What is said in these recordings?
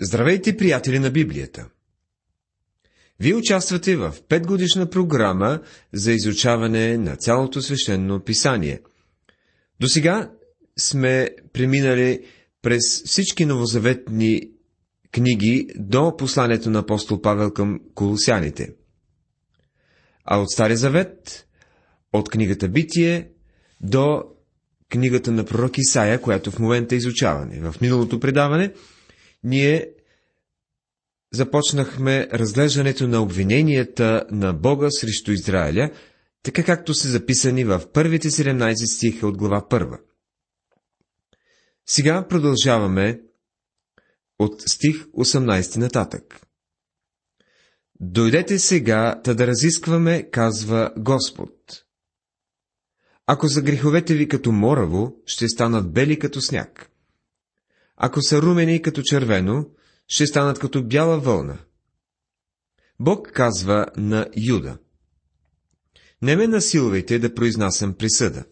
Здравейте, приятели на Библията! Вие участвате в петгодишна програма за изучаване на цялото свещено писание. До сега сме преминали през всички новозаветни книги до посланието на апостол Павел към колосяните. А от Стария завет, от книгата Битие до книгата на пророк Исаия, която в момента е изучаване. В миналото предаване – ние започнахме разглеждането на обвиненията на Бога срещу Израиля, така както са записани в първите 17 стиха от глава 1. Сега продължаваме от стих 18 нататък. Дойдете сега, та да разискваме, казва Господ. Ако за греховете ви като мораво, ще станат бели като сняг. Ако са румени като червено, ще станат като бяла вълна. Бог казва на Юда. Не ме насилвайте да произнасям присъда.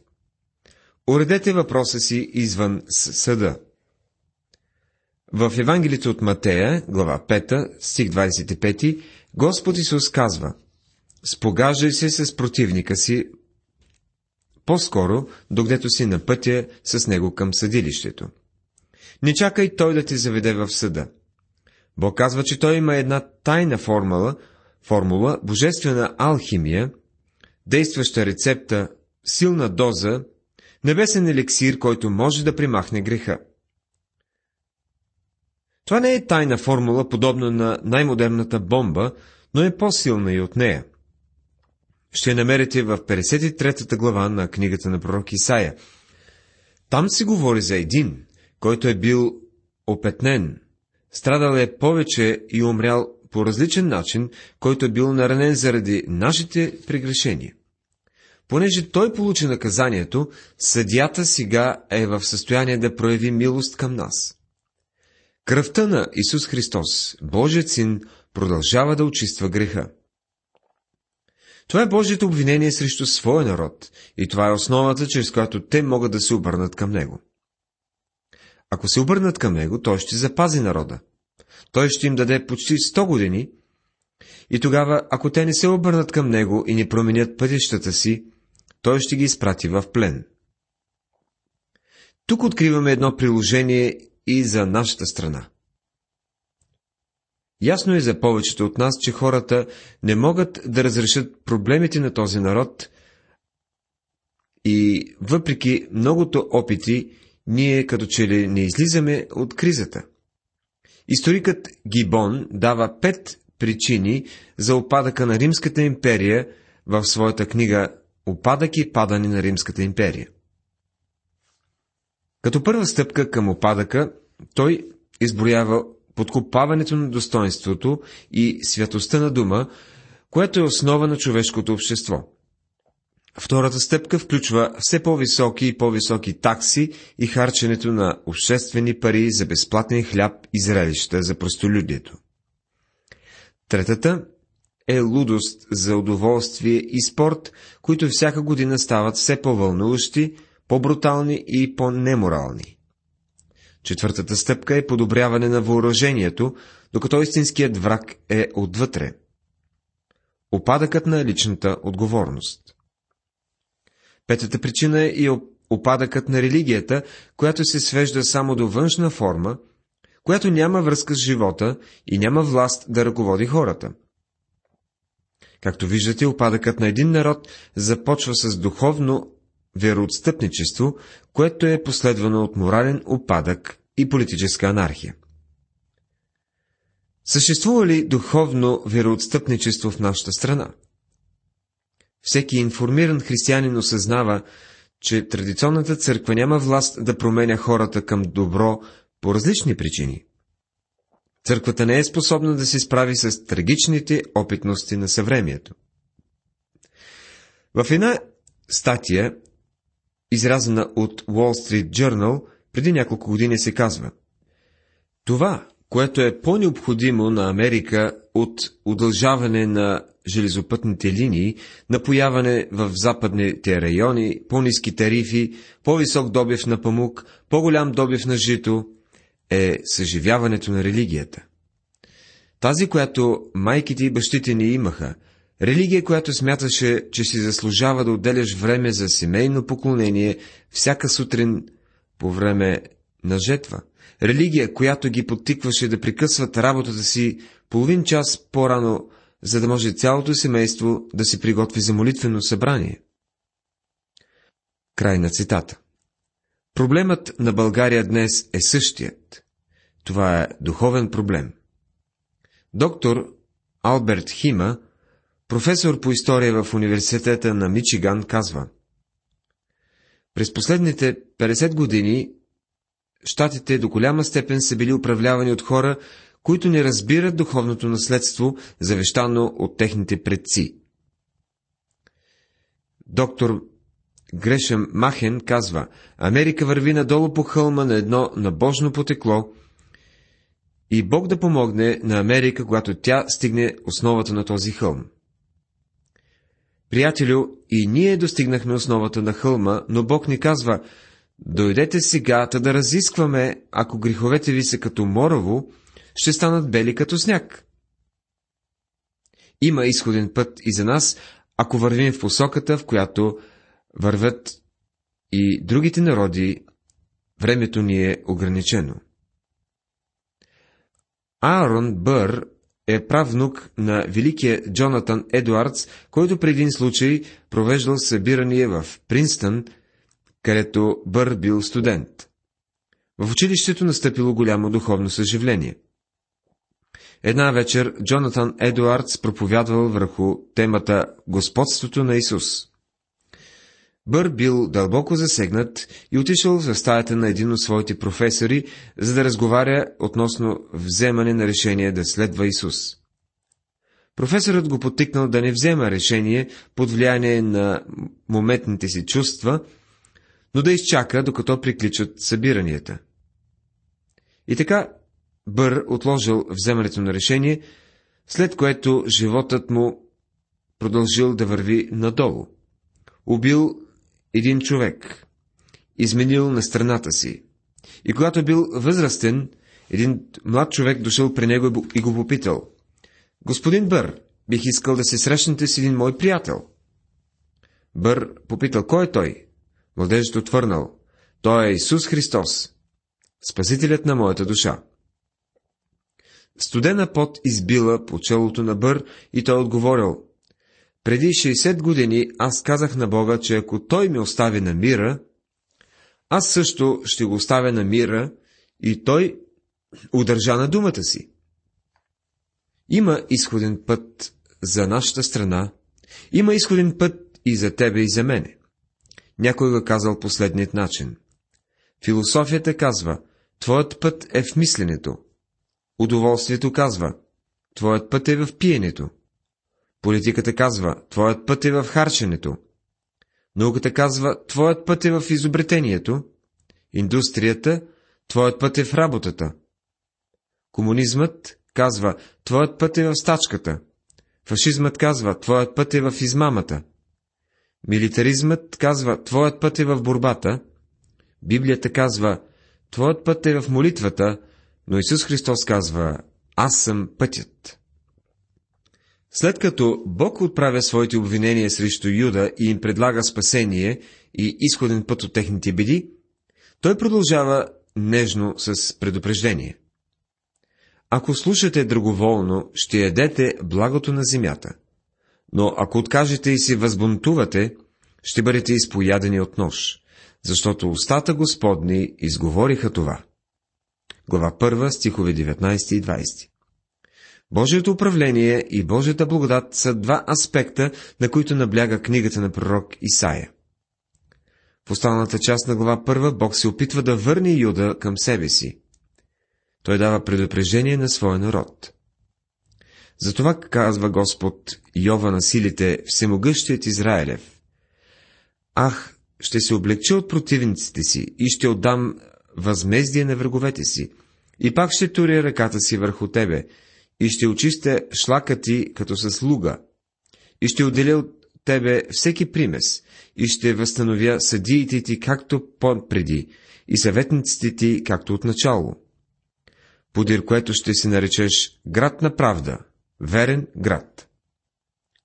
Уредете въпроса си извън съда. В Евангелието от Матея, глава 5, стих 25, Господ Исус казва Спогаждай се с противника си по-скоро, докъдето си на пътя с него към съдилището. Не чакай той да ти заведе в съда. Бог казва, че той има една тайна формула, формула, божествена алхимия, действаща рецепта, силна доза, небесен еликсир, който може да примахне греха. Това не е тайна формула, подобна на най-модерната бомба, но е по-силна и от нея. Ще намерите в 53-та глава на книгата на пророк Исаия. Там се говори за един, който е бил опетнен, страдал е повече и умрял по различен начин, който е бил наранен заради нашите прегрешения. Понеже той получи наказанието, съдята сега е в състояние да прояви милост към нас. Кръвта на Исус Христос, Божият син, продължава да очиства греха. Това е Божието обвинение срещу своя народ и това е основата, чрез която те могат да се обърнат към Него. Ако се обърнат към него, той ще запази народа. Той ще им даде почти 100 години и тогава, ако те не се обърнат към него и не променят пътищата си, той ще ги изпрати в плен. Тук откриваме едно приложение и за нашата страна. Ясно е за повечето от нас, че хората не могат да разрешат проблемите на този народ и въпреки многото опити, ние като че ли не излизаме от кризата. Историкът Гибон дава пет причини за опадъка на Римската империя в своята книга Опадък и падане на Римската империя. Като първа стъпка към опадъка, той изброява подкопаването на достоинството и святостта на дума, което е основа на човешкото общество – Втората стъпка включва все по-високи и по-високи такси и харченето на обществени пари за безплатен хляб и зрелища за простолюдието. Третата е лудост за удоволствие и спорт, които всяка година стават все по-вълнуващи, по-брутални и по-неморални. Четвъртата стъпка е подобряване на въоръжението, докато истинският враг е отвътре. Опадъкът на личната отговорност. Петата причина е опадъкът на религията, която се свежда само до външна форма, която няма връзка с живота и няма власт да ръководи хората. Както виждате, опадъкът на един народ започва с духовно вероотстъпничество, което е последвано от морален опадък и политическа анархия. Съществува ли духовно вероотстъпничество в нашата страна? Всеки информиран християнин осъзнава, че традиционната църква няма власт да променя хората към добро по различни причини. Църквата не е способна да се справи с трагичните опитности на съвремието. В една статия, изразена от Wall Street Journal, преди няколко години се казва Това, което е по-необходимо на Америка от удължаване на железопътните линии, напояване в западните райони, по-низки тарифи, по-висок добив на памук, по-голям добив на жито, е съживяването на религията. Тази, която майките и бащите ни имаха, религия, която смяташе, че си заслужава да отделяш време за семейно поклонение всяка сутрин по време на жетва. Религия, която ги подтикваше да прекъсват работата си половин час по-рано, за да може цялото семейство да се приготви за молитвено събрание. Край на цитата. Проблемът на България днес е същият. Това е духовен проблем. Доктор Алберт Хима, професор по история в университета на Мичиган, казва През последните 50 години щатите до голяма степен са били управлявани от хора, които не разбират духовното наследство, завещано от техните предци. Доктор Грешем Махен казва, Америка върви надолу по хълма на едно набожно потекло и Бог да помогне на Америка, когато тя стигне основата на този хълм. Приятелю, и ние достигнахме основата на хълма, но Бог ни казва, дойдете сега, да разискваме, ако греховете ви са като морово, ще станат бели като сняг. Има изходен път и за нас, ако вървим в посоката, в която вървят и другите народи, времето ни е ограничено. Аарон Бър е правнук на великия Джонатан Едуардс, който преди един случай провеждал събирание в Принстън, където Бър бил студент. В училището настъпило голямо духовно съживление. Една вечер Джонатан Едуардс проповядвал върху темата Господството на Исус. Бър бил дълбоко засегнат и отишъл в стаята на един от своите професори, за да разговаря относно вземане на решение да следва Исус. Професорът го потикнал да не взема решение под влияние на моментните си чувства, но да изчака, докато приключат събиранията. И така Бър отложил вземането на решение, след което животът му продължил да върви надолу. Убил един човек, изменил на страната си. И когато е бил възрастен, един млад човек дошъл при него и го попитал. Господин Бър, бих искал да се срещнете с един мой приятел. Бър попитал, кой е той? Младежът отвърнал, той е Исус Христос, Спасителят на моята душа. Студена пот избила по челото на Бър и той отговорил, преди 60 години аз казах на Бога, че ако Той ми остави на мира, аз също ще го оставя на мира и Той удържа на думата си. Има изходен път за нашата страна, има изходен път и за тебе и за мене. Някой го казал последният начин. Философията казва, твоят път е в мисленето. Удоволствието казва, твоят път е в пиенето. Политиката казва, твоят път е в харченето. Науката казва, твоят път е в изобретението. Индустрията, твоят път е в работата. Комунизмът казва, твоят път е в стачката. Фашизмът казва, твоят път е в измамата. Милитаризмът казва, твоят път е в борбата. Библията казва, твоят път е в молитвата, но Исус Христос казва, аз съм пътят. След като Бог отправя своите обвинения срещу Юда и им предлага спасение и изходен път от техните беди, той продължава нежно с предупреждение. Ако слушате драговолно, ще ядете благото на земята, но ако откажете и се възбунтувате, ще бъдете изпоядени от нож, защото устата Господни изговориха това. Глава 1, стихове 19 и 20 Божието управление и Божията благодат са два аспекта, на които набляга книгата на пророк Исаия. В останалата част на глава първа Бог се опитва да върне Юда към себе си. Той дава предупреждение на своя народ. Затова казва Господ Йова на силите, всемогъщият Израилев. Ах, ще се облегча от противниците си и ще отдам възмездие на враговете си, и пак ще туря ръката си върху тебе, и ще очистя шлака ти като с луга, и ще отделя от тебе всеки примес, и ще възстановя съдиите ти както по-преди, и съветниците ти както от начало. подир което ще се наречеш град на правда, верен град.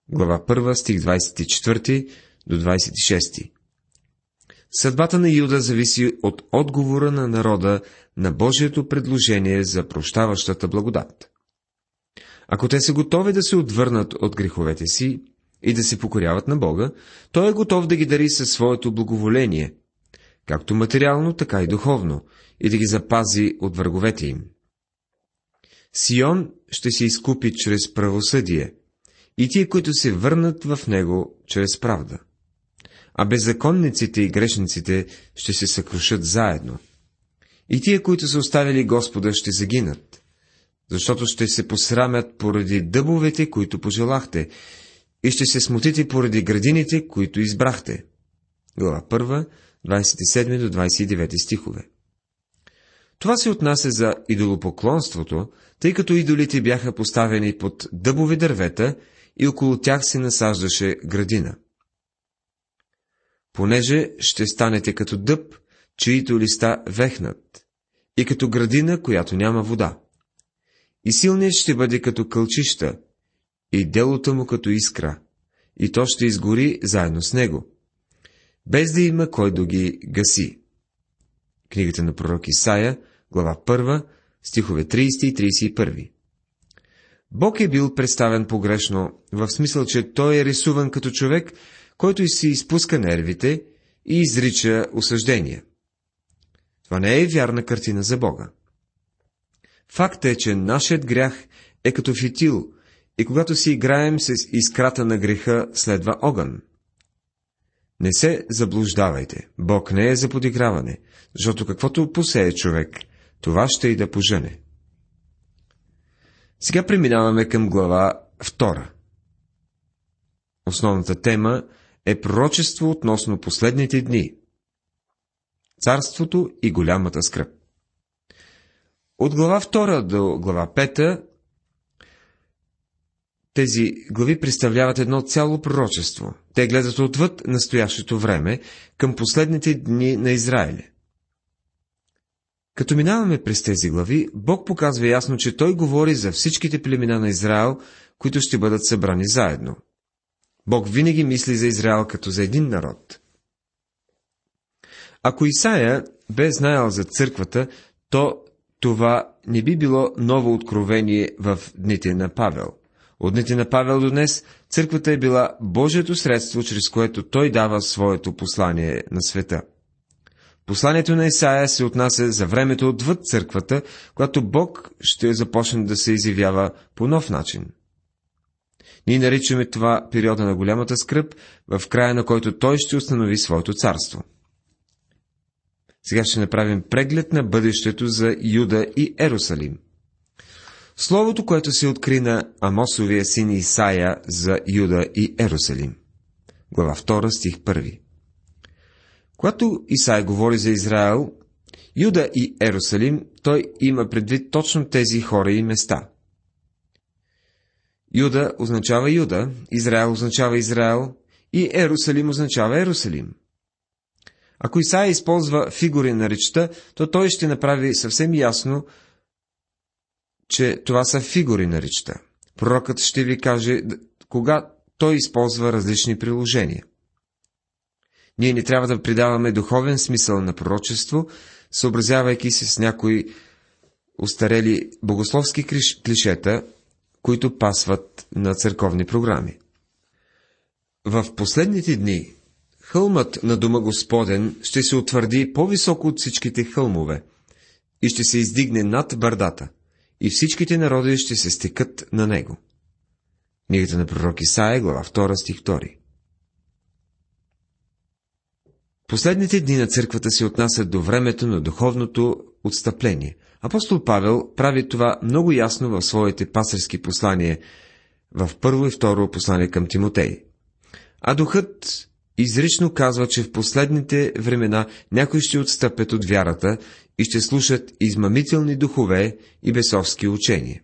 Глава 1, стих 24 до 26. Съдбата на Юда зависи от отговора на народа на Божието предложение за прощаващата благодат. Ако те са готови да се отвърнат от греховете си и да се покоряват на Бога, Той е готов да ги дари със своето благоволение, както материално, така и духовно, и да ги запази от враговете им. Сион ще се изкупи чрез правосъдие, и тие, които се върнат в него чрез правда. А беззаконниците и грешниците ще се съкрушат заедно. И тие, които са оставили Господа, ще загинат, защото ще се посрамят поради дъбовете, които пожелахте, и ще се смутите поради градините, които избрахте. Глава 1, 27 до 29 стихове. Това се отнася за идолопоклонството, тъй като идолите бяха поставени под дъбови дървета и около тях се насаждаше градина. Понеже ще станете като дъб, чието листа вехнат, и като градина, която няма вода. И силният ще бъде като кълчища, и делото му като искра, и то ще изгори заедно с него, без да има кой да ги гаси. Книгата на пророк Исаия, глава 1, стихове 30 и 31. Бог е бил представен погрешно, в смисъл, че той е рисуван като човек, който и си изпуска нервите и изрича осъждения. Това не е вярна картина за Бога. Факт е, че нашият грях е като фитил, и когато си играем с искрата на греха, следва огън. Не се заблуждавайте. Бог не е за подиграване, защото каквото посее човек, това ще и да пожене. Сега преминаваме към глава 2. Основната тема е пророчество относно последните дни. Царството и голямата скръп. От глава 2 до глава 5 тези глави представляват едно цяло пророчество. Те гледат отвъд настоящето време към последните дни на Израиле. Като минаваме през тези глави, Бог показва ясно, че Той говори за всичките племена на Израел, които ще бъдат събрани заедно. Бог винаги мисли за Израел като за един народ. Ако Исаия бе знаел за църквата, то това не би било ново откровение в дните на Павел. От дните на Павел до днес църквата е била Божието средство, чрез което той дава своето послание на света. Посланието на Исаия се отнася за времето отвъд църквата, когато Бог ще започне да се изявява по нов начин. Ние наричаме това периода на голямата скръп, в края на който Той ще установи своето царство. Сега ще направим преглед на бъдещето за Юда и Ерусалим. Словото, което се откри на Амосовия син Исаия за Юда и Ерусалим. Глава 2, стих 1. Когато Исаия говори за Израел, Юда и Ерусалим, той има предвид точно тези хора и места. Юда означава Юда, Израел означава Израел и Ерусалим означава Ерусалим. Ако Исаия използва фигури на речта, то той ще направи съвсем ясно, че това са фигури на речта. Пророкът ще ви каже кога той използва различни приложения. Ние не трябва да придаваме духовен смисъл на пророчество, съобразявайки се с някои устарели богословски клишета, които пасват на църковни програми. В последните дни хълмът на Дома Господен ще се утвърди по-високо от всичките хълмове и ще се издигне над бърдата, и всичките народи ще се стекат на него. Книгата на пророк Исаия, глава 2, стих 2. Последните дни на църквата се отнасят до времето на духовното отстъпление. Апостол Павел прави това много ясно в своите пасърски послания в първо и второ послание към Тимотей. А духът изрично казва, че в последните времена някои ще отстъпят от вярата и ще слушат измамителни духове и бесовски учения.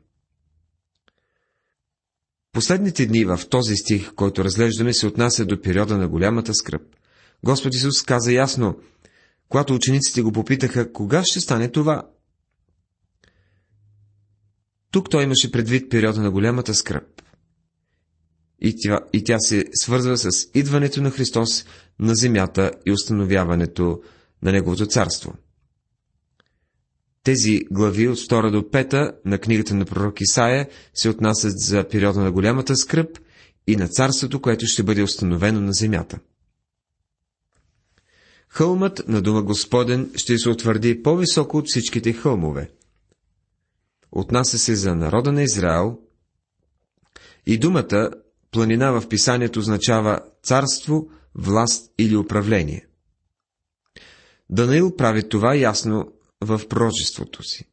Последните дни в този стих, който разглеждаме, се отнася до периода на голямата скръп – Господ Исус каза ясно, когато учениците го попитаха, кога ще стане това? Тук той имаше предвид периода на голямата скръп. И тя, и тя се свързва с идването на Христос на земята и установяването на Неговото царство. Тези глави от 2 до 5 на книгата на пророк Исаия се отнасят за периода на голямата скръп и на царството, което ще бъде установено на земята. Хълмът на дума Господен ще се утвърди по-високо от всичките хълмове. Отнася се за народа на Израел и думата планина в писанието означава царство, власт или управление. Данаил прави това ясно в пророчеството си.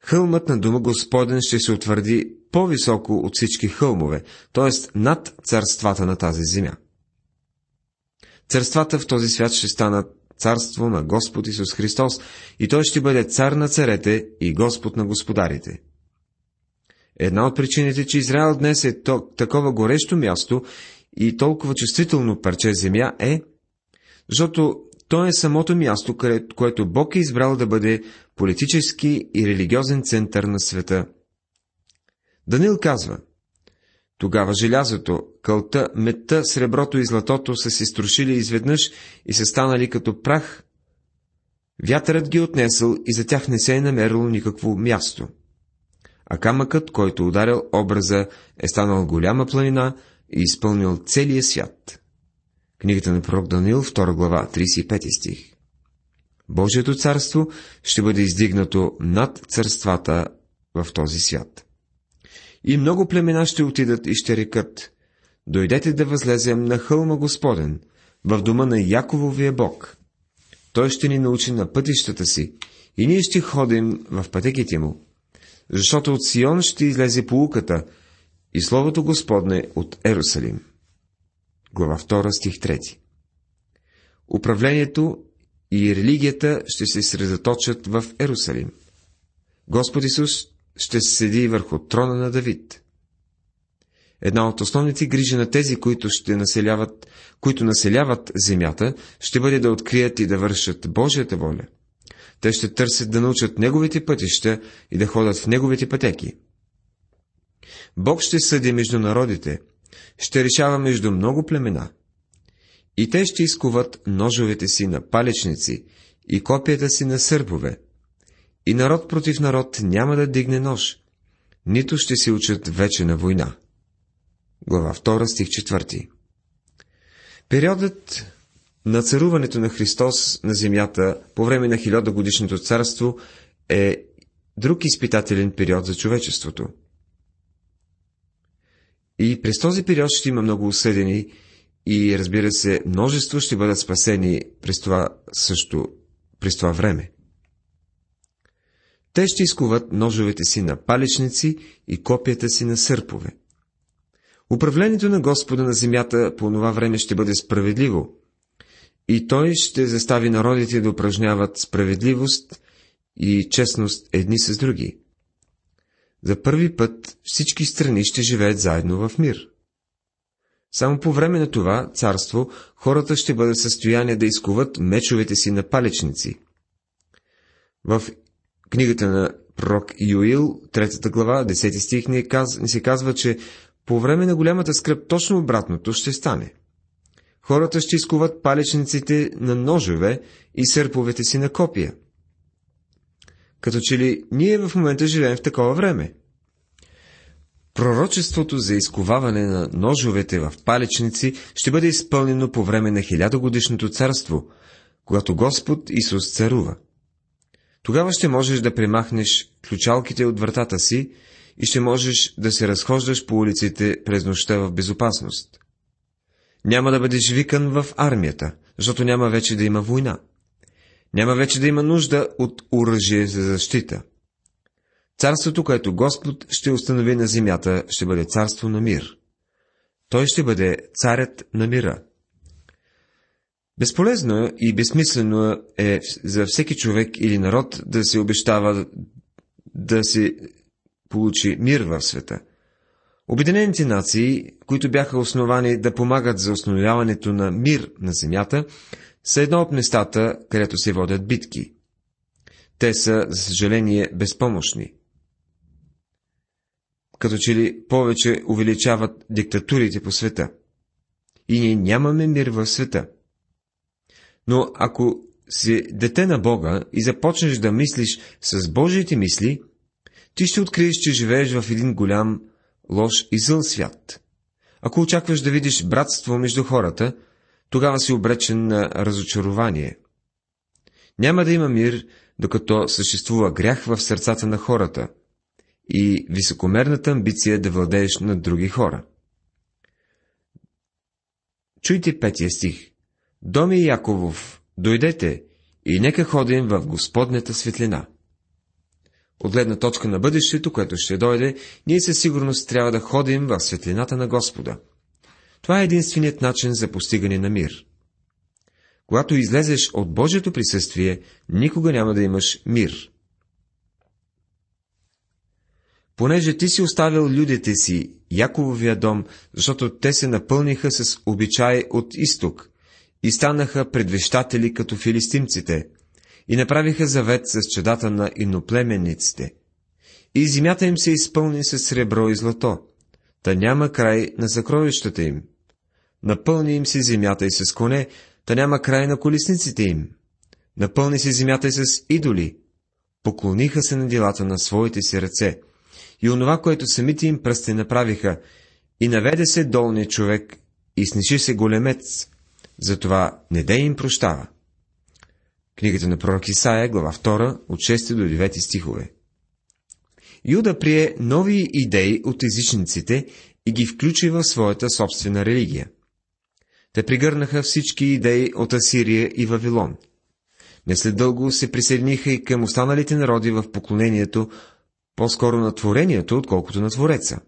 Хълмът на дума Господен ще се утвърди по-високо от всички хълмове, т.е. над царствата на тази земя. Царствата в този свят ще станат царство на Господ Исус Христос и Той ще бъде цар на царете и Господ на господарите. Една от причините, че Израел днес е то, такова горещо място и толкова чувствително парче земя е, защото то е самото място, което Бог е избрал да бъде политически и религиозен център на света. Данил казва, тогава желязото, кълта, метта, среброто и златото са се струшили изведнъж и са станали като прах. Вятърът ги отнесъл и за тях не се е намерило никакво място. А камъкът, който ударил образа, е станал голяма планина и изпълнил целия свят. Книгата на пророк Данил, 2 глава, 35 стих. Божието царство ще бъде издигнато над царствата в този свят. И много племена ще отидат и ще рекат, дойдете да възлезем на хълма Господен, в дома на Якововия Бог. Той ще ни научи на пътищата си и ние ще ходим в пътеките му, защото от Сион ще излезе полуката и Словото Господне от Ерусалим глава 2, стих 3. Управлението и религията ще се средоточат в Ерусалим. Господ Исус ще седи върху трона на Давид. Една от основните грижи на тези, които, ще населяват, които населяват земята, ще бъде да открият и да вършат Божията воля. Те ще търсят да научат Неговите пътища и да ходят в Неговите пътеки. Бог ще съди между народите, ще решава между много племена. И те ще изкуват ножовете си на палечници и копията си на сърбове. И народ против народ няма да дигне нож, нито ще се учат вече на война. Глава 2, стих 4 Периодът на царуването на Христос на земята по време на хилядогодишното царство е друг изпитателен период за човечеството. И през този период ще има много осъдени и, разбира се, множество ще бъдат спасени през това също, през това време. Те ще изкуват ножовете си на палечници и копията си на сърпове. Управлението на Господа на земята по това време ще бъде справедливо, и той ще застави народите да упражняват справедливост и честност едни с други. За първи път всички страни ще живеят заедно в мир. Само по време на това царство хората ще бъдат в състояние да изкуват мечовете си на палечници. В книгата на пророк Юил, третата глава, 10 стих, ни, каз, ни се казва, че по време на голямата скръп точно обратното ще стане. Хората ще изкуват палечниците на ножове и сърповете си на копия – като че ли ние в момента живеем в такова време. Пророчеството за изковаване на ножовете в палечници ще бъде изпълнено по време на хилядогодишното царство, когато Господ Исус царува. Тогава ще можеш да премахнеш ключалките от вратата си и ще можеш да се разхождаш по улиците през нощта в безопасност. Няма да бъдеш викан в армията, защото няма вече да има война. Няма вече да има нужда от оръжие за защита. Царството, което Господ ще установи на земята, ще бъде царство на мир. Той ще бъде царят на мира. Безполезно и безсмислено е за всеки човек или народ да се обещава да се получи мир в света. Обединените нации, които бяха основани да помагат за установяването на мир на земята, са едно от местата, където се водят битки. Те са, за съжаление, безпомощни. като че ли повече увеличават диктатурите по света. И ние нямаме мир в света. Но ако си дете на Бога и започнеш да мислиш с Божиите мисли, ти ще откриеш, че живееш в един голям, лош и зъл свят. Ако очакваш да видиш братство между хората, тогава си обречен на разочарование. Няма да има мир, докато съществува грях в сърцата на хората и високомерната амбиция да владееш над други хора. Чуйте петия стих. Доми Яковов, дойдете и нека ходим в Господнята светлина. От гледна точка на бъдещето, което ще дойде, ние със сигурност трябва да ходим в светлината на Господа. Това е единственият начин за постигане на мир. Когато излезеш от Божието присъствие, никога няма да имаш мир. Понеже ти си оставил людите си, Якововия дом, защото те се напълниха с обичай от изток и станаха предвещатели като филистимците, и направиха завет с чедата на иноплеменниците. И земята им се изпълни с сребро и злато, та няма край на съкровищата им. Напълни им се земята и с коне, та няма край на колесниците им. Напълни се земята и с идоли. Поклониха се на делата на своите си ръце. И онова, което самите им пръсти направиха, и наведе се долния човек, и сниши се големец, затова не де им прощава. Книгата на пророк Исаия, глава 2, от 6 до 9 стихове. Юда прие нови идеи от езичниците и ги включи в своята собствена религия. Те пригърнаха всички идеи от Асирия и Вавилон. Не след дълго се присъединиха и към останалите народи в поклонението, по-скоро на творението, отколкото на Твореца.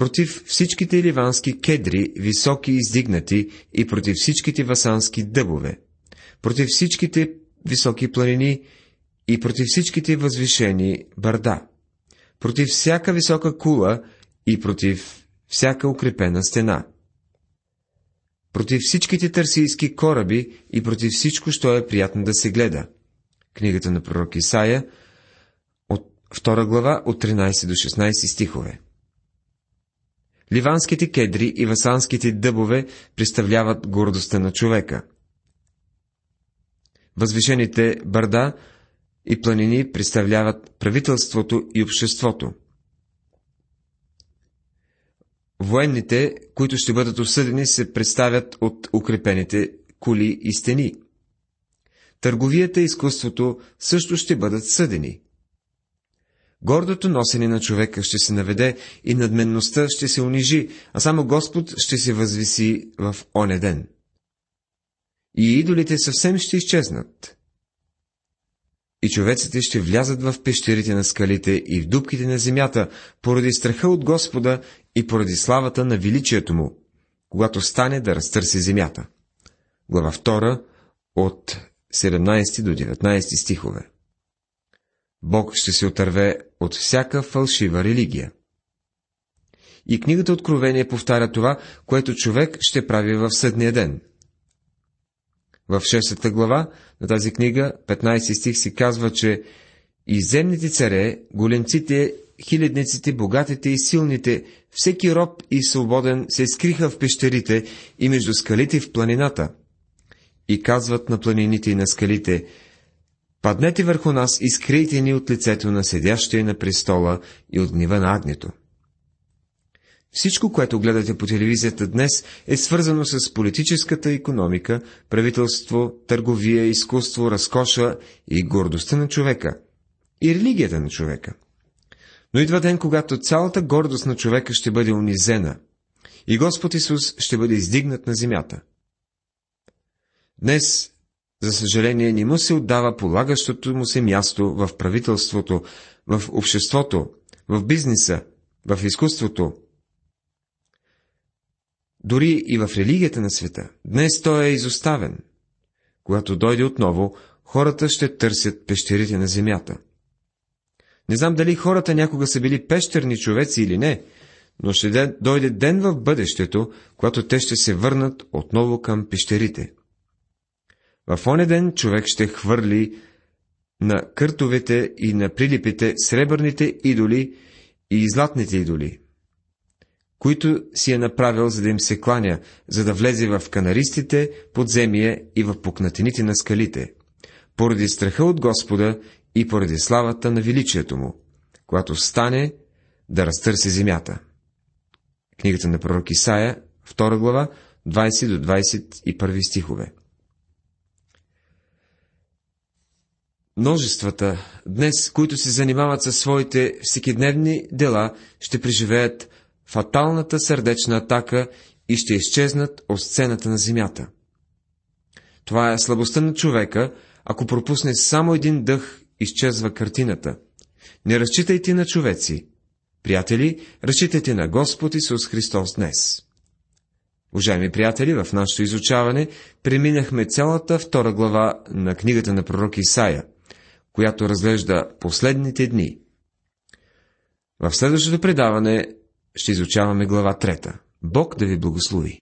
Против всичките ливански кедри, високи издигнати, и против всичките васански дъбове, против всичките високи планини и против всичките възвишени бърда, против всяка висока кула и против всяка укрепена стена, против всичките търсийски кораби и против всичко, що е приятно да се гледа. Книгата на пророк Исаия, от 2 глава, от 13 до 16 стихове. Ливанските кедри и васанските дъбове представляват гордостта на човека. Възвишените бърда и планини представляват правителството и обществото. Военните, които ще бъдат осъдени, се представят от укрепените кули и стени. Търговията и изкуството също ще бъдат съдени. Гордото носене на човека ще се наведе и надменността ще се унижи, а само Господ ще се възвиси в оне ден. И идолите съвсем ще изчезнат. И човеците ще влязат в пещерите на скалите и в дубките на земята, поради страха от Господа и поради славата на величието му, когато стане да разтърси земята. Глава 2 от 17 до 19 стихове. Бог ще се отърве от всяка фалшива религия. И книгата Откровение повтаря това, което човек ще прави в съдния ден. В 6 глава на тази книга, 15 стих си казва, че и земните царе, голенците, хилядниците, богатите и силните, всеки роб и свободен се скриха в пещерите и между скалите в планината. И казват на планините и на скалите, Паднете върху нас и скрийте ни от лицето на седящия на престола и от гнива на агнето. Всичко, което гледате по телевизията днес, е свързано с политическата економика, правителство, търговия, изкуство, разкоша и гордостта на човека, и религията на човека. Но идва ден, когато цялата гордост на човека ще бъде унизена и Господ Исус ще бъде издигнат на земята. Днес за съжаление, не му се отдава полагащото му се място в правителството, в обществото, в бизнеса, в изкуството, дори и в религията на света. Днес той е изоставен. Когато дойде отново, хората ще търсят пещерите на земята. Не знам дали хората някога са били пещерни човеци или не, но ще дойде ден в бъдещето, когато те ще се върнат отново към пещерите. В оне ден човек ще хвърли на къртовете и на прилипите, сребърните идоли и златните идоли, които си е направил, за да им се кланя, за да влезе в канаристите, подземие и в пукнатините на скалите, поради страха от Господа и поради славата на величието му, когато стане да разтърси земята. Книгата на пророк Исаия, 2 глава, 20 до 21 стихове. Множествата днес, които се занимават със своите всекидневни дела, ще преживеят фаталната сърдечна атака и ще изчезнат от сцената на земята. Това е слабостта на човека, ако пропусне само един дъх, изчезва картината. Не разчитайте на човеци. Приятели, разчитайте на Господ Исус Христос днес. Уважаеми приятели, в нашето изучаване преминахме цялата втора глава на книгата на пророк Исаия, която разглежда последните дни. В следващото предаване ще изучаваме глава трета. Бог да ви благослови!